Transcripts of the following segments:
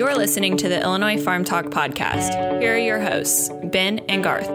You're listening to the Illinois Pharm Talk podcast. Here are your hosts, Ben and Garth.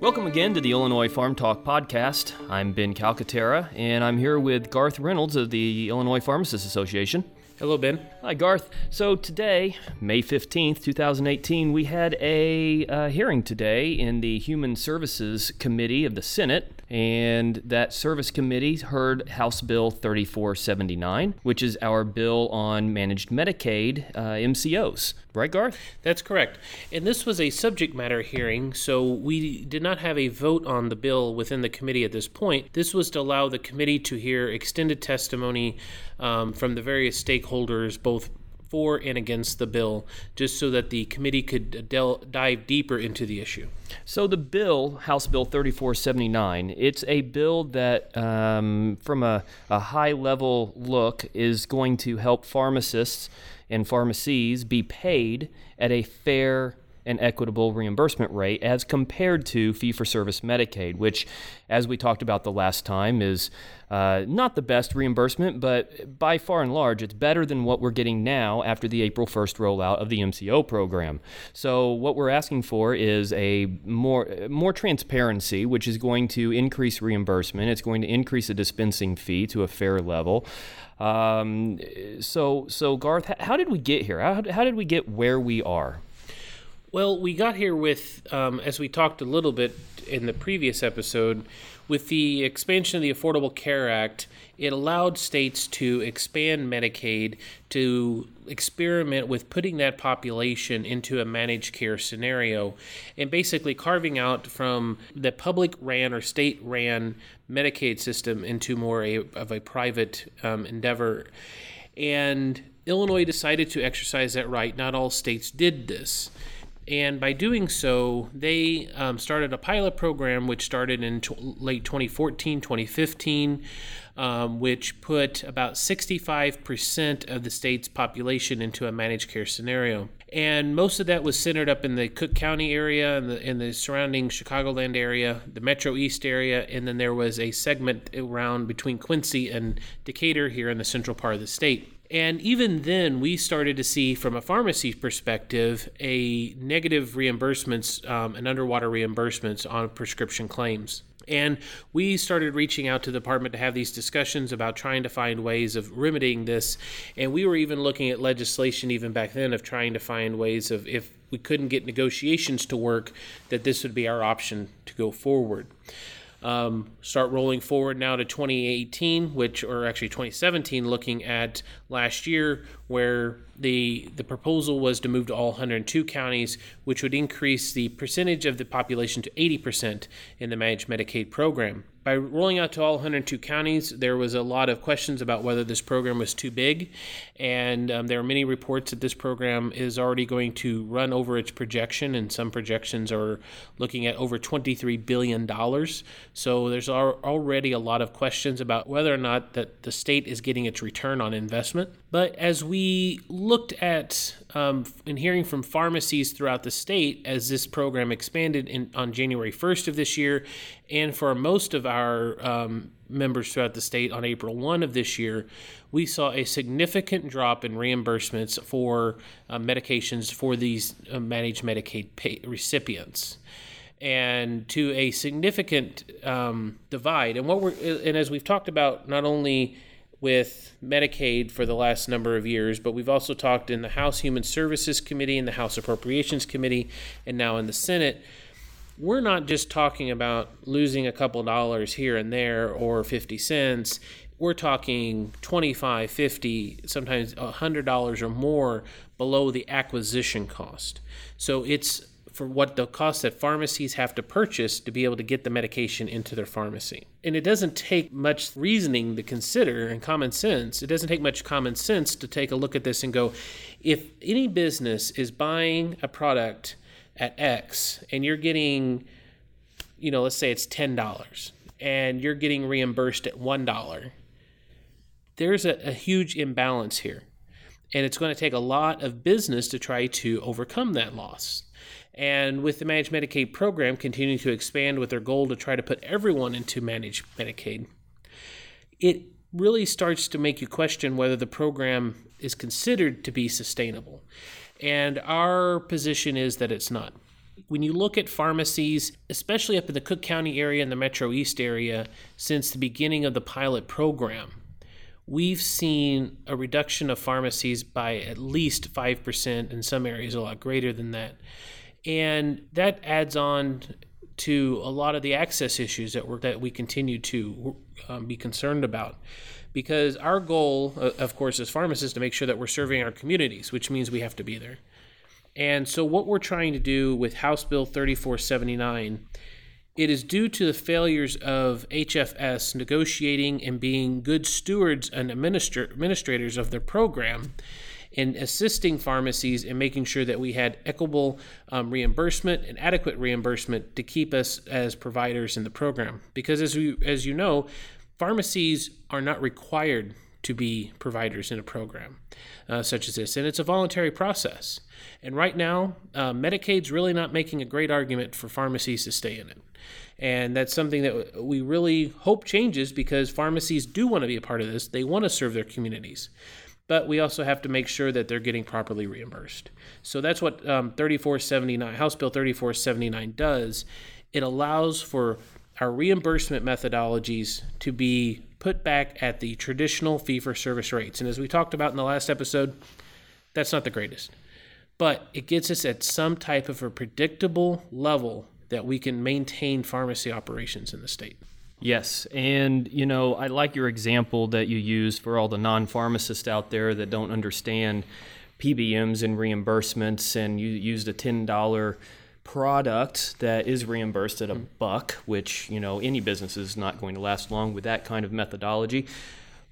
Welcome again to the Illinois Pharm Talk podcast. I'm Ben Calcaterra, and I'm here with Garth Reynolds of the Illinois Pharmacists Association. Hello, Ben. Hi, Garth. So today, May 15th, 2018, we had a uh, hearing today in the Human Services Committee of the Senate, and that service committee heard House Bill 3479, which is our bill on managed Medicaid uh, MCOs. Right, Garth? That's correct. And this was a subject matter hearing, so we did not have a vote on the bill within the committee at this point. This was to allow the committee to hear extended testimony um, from the various stakeholders, both for and against the bill, just so that the committee could del- dive deeper into the issue. So the bill, House Bill 3479, it's a bill that, um, from a, a high level look, is going to help pharmacists and pharmacies be paid at a fair and equitable reimbursement rate as compared to fee for service Medicaid, which, as we talked about the last time, is uh, not the best reimbursement, but by far and large, it's better than what we're getting now after the April 1st rollout of the MCO program. So, what we're asking for is a more, more transparency, which is going to increase reimbursement, it's going to increase the dispensing fee to a fair level. Um, so, so Garth, how did we get here? How, how did we get where we are? Well, we got here with, um, as we talked a little bit in the previous episode, with the expansion of the Affordable Care Act, it allowed states to expand Medicaid to experiment with putting that population into a managed care scenario and basically carving out from the public ran or state ran Medicaid system into more a, of a private um, endeavor. And Illinois decided to exercise that right. Not all states did this. And by doing so, they um, started a pilot program which started in late 2014, 2015, um, which put about 65% of the state's population into a managed care scenario. And most of that was centered up in the Cook County area and the, in the surrounding Chicagoland area, the Metro East area, and then there was a segment around between Quincy and Decatur here in the central part of the state. And even then, we started to see, from a pharmacy perspective, a negative reimbursements um, and underwater reimbursements on prescription claims. And we started reaching out to the department to have these discussions about trying to find ways of remedying this. And we were even looking at legislation, even back then, of trying to find ways of if we couldn't get negotiations to work, that this would be our option to go forward. Um, start rolling forward now to 2018, which or actually 2017, looking at last year, where the the proposal was to move to all 102 counties, which would increase the percentage of the population to 80% in the managed Medicaid program. By rolling out to all 102 counties, there was a lot of questions about whether this program was too big, and um, there are many reports that this program is already going to run over its projection, and some projections are looking at over 23 billion dollars. So there's already a lot of questions about whether or not that the state is getting its return on investment. But as we looked at um, and hearing from pharmacies throughout the state as this program expanded in, on January 1st of this year, and for most of our um, members throughout the state on April 1 of this year, we saw a significant drop in reimbursements for uh, medications for these uh, managed Medicaid pay- recipients and to a significant um, divide. And what we're and as we've talked about, not only with Medicaid for the last number of years, but we've also talked in the House Human Services Committee, in the House Appropriations Committee, and now in the Senate. We're not just talking about losing a couple dollars here and there or 50 cents. We're talking 25, 50, sometimes $100 or more below the acquisition cost. So it's for what the cost that pharmacies have to purchase to be able to get the medication into their pharmacy. And it doesn't take much reasoning to consider and common sense. It doesn't take much common sense to take a look at this and go, if any business is buying a product at X and you're getting, you know, let's say it's $10 and you're getting reimbursed at $1, there's a, a huge imbalance here. And it's going to take a lot of business to try to overcome that loss. And with the Managed Medicaid program continuing to expand with their goal to try to put everyone into Managed Medicaid, it really starts to make you question whether the program is considered to be sustainable. And our position is that it's not. When you look at pharmacies, especially up in the Cook County area and the Metro East area, since the beginning of the pilot program, we've seen a reduction of pharmacies by at least 5%, in some areas a lot greater than that. And that adds on to a lot of the access issues that we that we continue to um, be concerned about. Because our goal, of course, as pharmacists, is to make sure that we're serving our communities, which means we have to be there. And so, what we're trying to do with House Bill 3479 it is due to the failures of HFS negotiating and being good stewards and administra- administrators of their program in assisting pharmacies in making sure that we had equitable um, reimbursement and adequate reimbursement to keep us as providers in the program. Because as we, as you know, pharmacies are not required to be providers in a program uh, such as this, and it's a voluntary process. And right now, uh, Medicaid's really not making a great argument for pharmacies to stay in it. And that's something that we really hope changes because pharmacies do want to be a part of this. They want to serve their communities. But we also have to make sure that they're getting properly reimbursed. So that's what um, 3479, House Bill 3479 does. It allows for our reimbursement methodologies to be put back at the traditional fee for service rates. And as we talked about in the last episode, that's not the greatest. But it gets us at some type of a predictable level that we can maintain pharmacy operations in the state. Yes, and you know, I like your example that you use for all the non-pharmacists out there that don't understand PBMs and reimbursements, and you used a ten dollar product that is reimbursed at a mm-hmm. buck, which you know any business is not going to last long with that kind of methodology.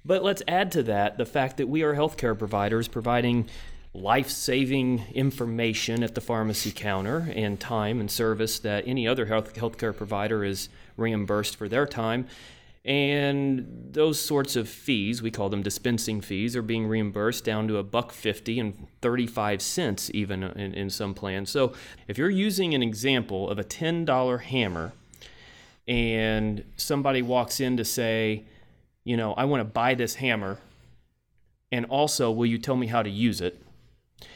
But let's add to that the fact that we are healthcare providers providing life saving information at the pharmacy counter and time and service that any other health healthcare provider is reimbursed for their time. And those sorts of fees, we call them dispensing fees, are being reimbursed down to a buck fifty and thirty-five cents even in, in some plans. So if you're using an example of a ten dollar hammer, and somebody walks in to say, you know, I want to buy this hammer, and also, will you tell me how to use it?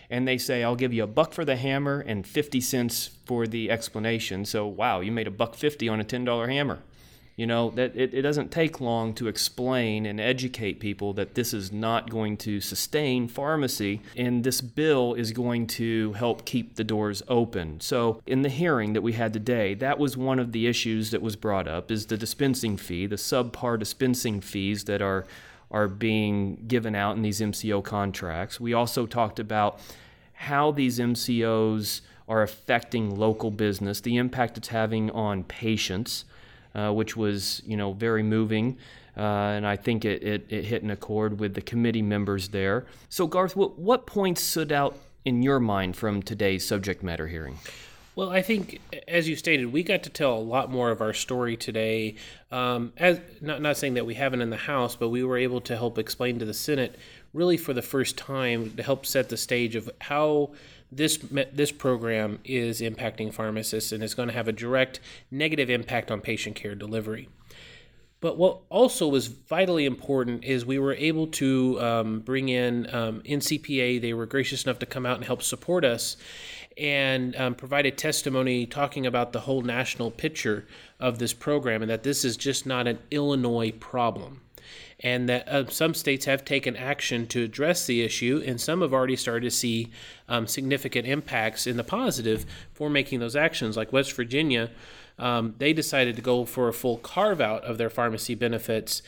And they say, I'll give you a buck for the hammer and 50 cents for the explanation. So, wow, you made a buck 50 on a $10 hammer. You know, that it, it doesn't take long to explain and educate people that this is not going to sustain pharmacy and this bill is going to help keep the doors open. So, in the hearing that we had today, that was one of the issues that was brought up is the dispensing fee, the subpar dispensing fees that are are being given out in these MCO contracts. We also talked about how these MCOs are affecting local business, the impact it's having on patients, uh, which was you know very moving. Uh, and I think it, it, it, hit an accord with the committee members there. So, Garth, what, what points stood out in your mind from today's subject matter hearing? Well, I think, as you stated, we got to tell a lot more of our story today. Um, as not not saying that we haven't in the House, but we were able to help explain to the Senate, really for the first time, to help set the stage of how this this program is impacting pharmacists and is going to have a direct negative impact on patient care delivery. But what also was vitally important is we were able to um, bring in um, NCPA. They were gracious enough to come out and help support us and um, provided testimony talking about the whole national picture of this program and that this is just not an Illinois problem. And that uh, some states have taken action to address the issue, and some have already started to see um, significant impacts in the positive for making those actions. Like West Virginia, um, they decided to go for a full carve out of their pharmacy benefits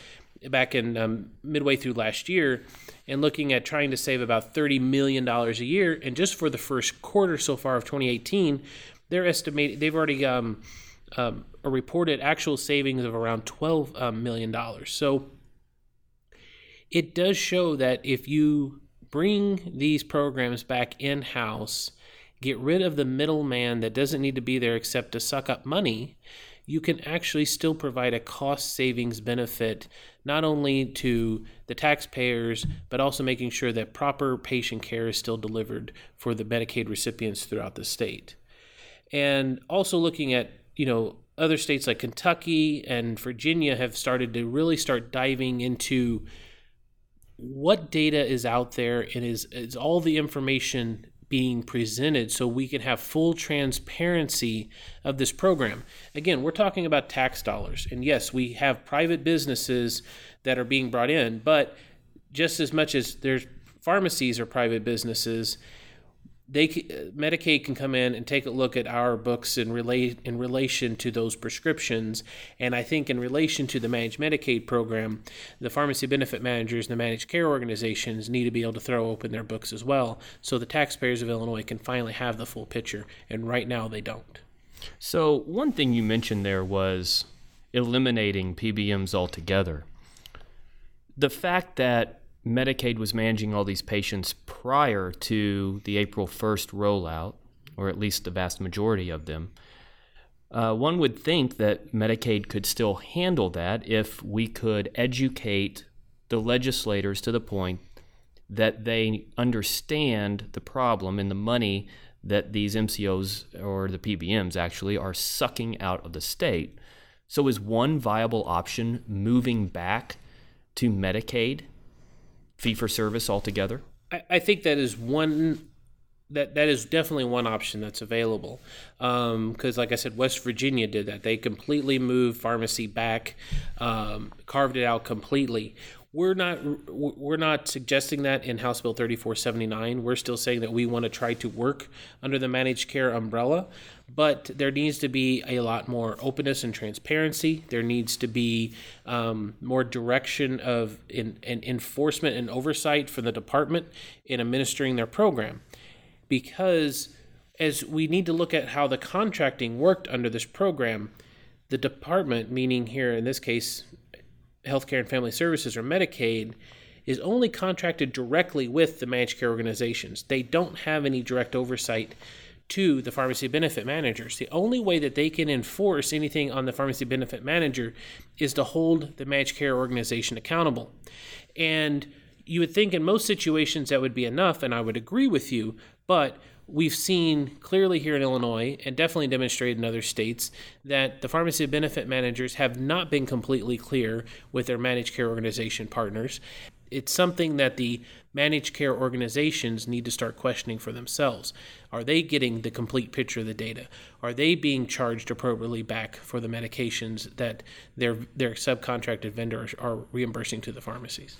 back in um, midway through last year and looking at trying to save about $30 million a year. And just for the first quarter so far of 2018, they're estimating they've already um, um, a reported actual savings of around $12 um, million. So it does show that if you bring these programs back in house, get rid of the middleman that doesn't need to be there except to suck up money, you can actually still provide a cost savings benefit not only to the taxpayers but also making sure that proper patient care is still delivered for the Medicaid recipients throughout the state. And also looking at, you know, other states like Kentucky and Virginia have started to really start diving into what data is out there and is, is all the information being presented so we can have full transparency of this program. Again, we're talking about tax dollars. And yes, we have private businesses that are being brought in, but just as much as there's pharmacies are private businesses, they uh, Medicaid can come in and take a look at our books in relate in relation to those prescriptions, and I think in relation to the managed Medicaid program, the pharmacy benefit managers and the managed care organizations need to be able to throw open their books as well, so the taxpayers of Illinois can finally have the full picture, and right now they don't. So one thing you mentioned there was eliminating PBMs altogether. The fact that Medicaid was managing all these patients prior to the April 1st rollout, or at least the vast majority of them. Uh, one would think that Medicaid could still handle that if we could educate the legislators to the point that they understand the problem and the money that these MCOs or the PBMs actually are sucking out of the state. So, is one viable option moving back to Medicaid fee for service altogether? I, I think that is one that that is definitely one option that's available. Because, um, like I said, West Virginia did that. They completely moved pharmacy back, um, carved it out completely. We're not we're not suggesting that in House Bill 3479. We're still saying that we want to try to work under the managed care umbrella, but there needs to be a lot more openness and transparency. There needs to be um, more direction of in, in enforcement and oversight for the department in administering their program, because as we need to look at how the contracting worked under this program, the department, meaning here in this case Healthcare and Family Services or Medicaid is only contracted directly with the managed care organizations. They don't have any direct oversight to the pharmacy benefit managers. The only way that they can enforce anything on the pharmacy benefit manager is to hold the managed care organization accountable. And you would think in most situations that would be enough, and I would agree with you, but we've seen clearly here in Illinois and definitely demonstrated in other states that the pharmacy benefit managers have not been completely clear with their managed care organization partners. It's something that the managed care organizations need to start questioning for themselves. Are they getting the complete picture of the data? Are they being charged appropriately back for the medications that their their subcontracted vendors are reimbursing to the pharmacies?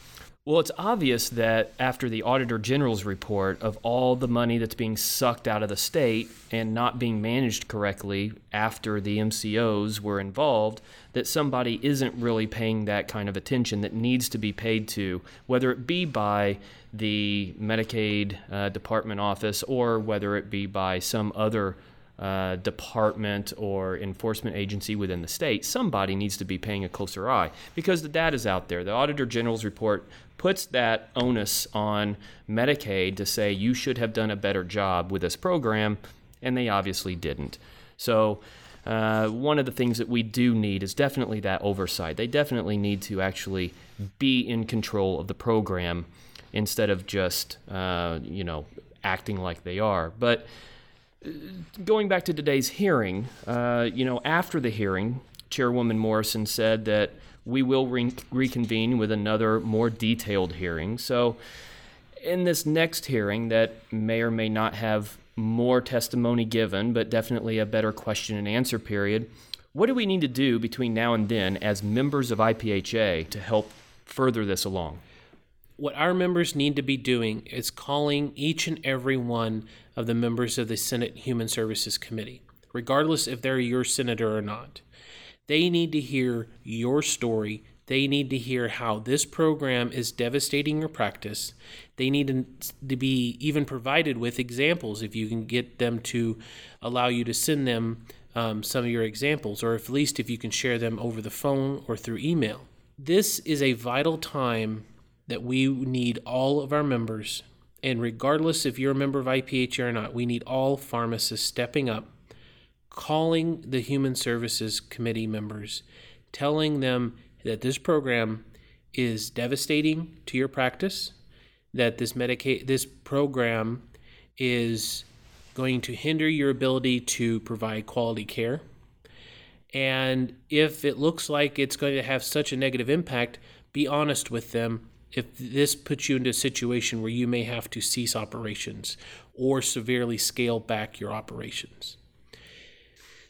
Well, it's obvious that after the Auditor General's report of all the money that's being sucked out of the state and not being managed correctly after the MCOs were involved, that somebody isn't really paying that kind of attention that needs to be paid to, whether it be by the Medicaid uh, department office or whether it be by some other uh, department or enforcement agency within the state, somebody needs to be paying a closer eye because the data is out there. The Auditor General's report puts that onus on Medicaid to say you should have done a better job with this program, and they obviously didn't. So, uh, one of the things that we do need is definitely that oversight. They definitely need to actually be in control of the program instead of just, uh, you know, acting like they are. But going back to today's hearing, uh, you know, after the hearing, Chairwoman Morrison said that we will re- reconvene with another more detailed hearing. So, in this next hearing, that may or may not have more testimony given, but definitely a better question and answer period, what do we need to do between now and then as members of IPHA to help further this along? What our members need to be doing is calling each and every one of the members of the Senate Human Services Committee, regardless if they're your senator or not. They need to hear your story. They need to hear how this program is devastating your practice. They need to, be even provided with examples if you can get them to allow you to send them um, some of your examples, or at least if you can share them over the phone or through email. This is a vital time that we need all of our members, and regardless if you're a member of IPHA or not, we need all pharmacists stepping up calling the Human Services Committee members, telling them that this program is devastating to your practice, that this Medicaid this program is going to hinder your ability to provide quality care, And if it looks like it's going to have such a negative impact, be honest with them. If this puts you into a situation where you may have to cease operations or severely scale back your operations.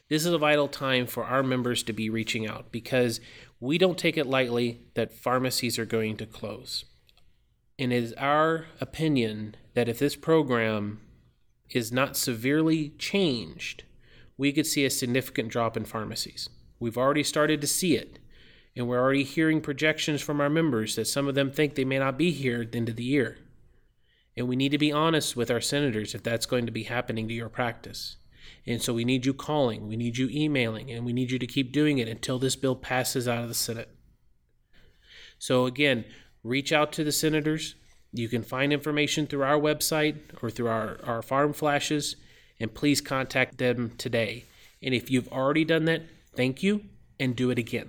This is a vital time for our members to be reaching out because we don't take it lightly that pharmacies are going to close. And it is our opinion that if this program is not severely changed, we could see a significant drop in pharmacies. We've already started to see it, and we're already hearing projections from our members that some of them think they may not be here at the end of the year. And we need to be honest with our senators if that's going to be happening to your practice. And so we need you calling, we need you emailing, and we need you to keep doing it until this bill passes out of the Senate. So again, reach out to the senators. You can find information through our website or through our, our farm flashes, and please contact them today. And if you've already done that, thank you and do it again.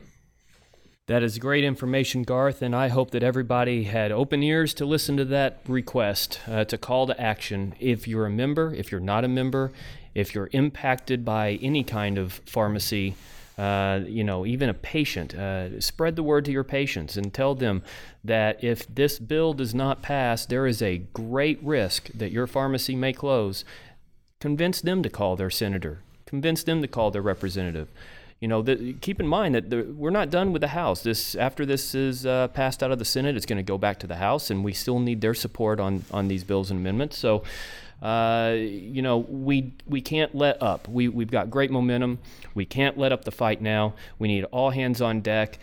That is great information, Garth, and I hope that everybody had open ears to listen to that request, uh, to call to action. If you're a member, if you're not a member, if you're impacted by any kind of pharmacy, uh, you know, even a patient, uh, spread the word to your patients and tell them that if this bill does not pass, there is a great risk that your pharmacy may close. Convince them to call their senator, convince them to call their representative. You know, the, keep in mind that the, we're not done with the House. This after this is uh, passed out of the Senate, it's going to go back to the House, and we still need their support on on these bills and amendments. So, uh, you know, we we can't let up. We we've got great momentum. We can't let up the fight now. We need all hands on deck.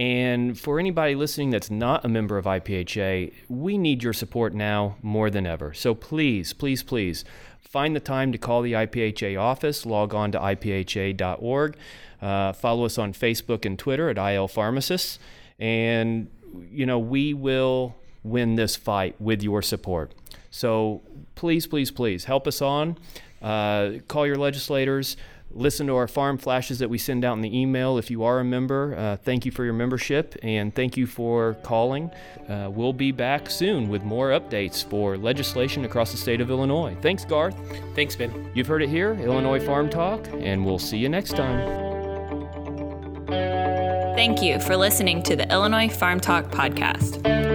And for anybody listening that's not a member of IPHA, we need your support now more than ever. So please, please, please find the time to call the IPHA office. Log on to ipha.org. Uh, follow us on Facebook and Twitter at IL Pharmacists. And, you know, we will win this fight with your support. So please, please, please help us on. Uh, call your legislators. Listen to our farm flashes that we send out in the email. If you are a member, uh, thank you for your membership and thank you for calling. Uh, we'll be back soon with more updates for legislation across the state of Illinois. Thanks, Garth. Thanks, Ben. You've heard it here, Illinois Pharm Talk, and we'll see you next time. Thank you for listening to the Illinois Pharm Talk podcast.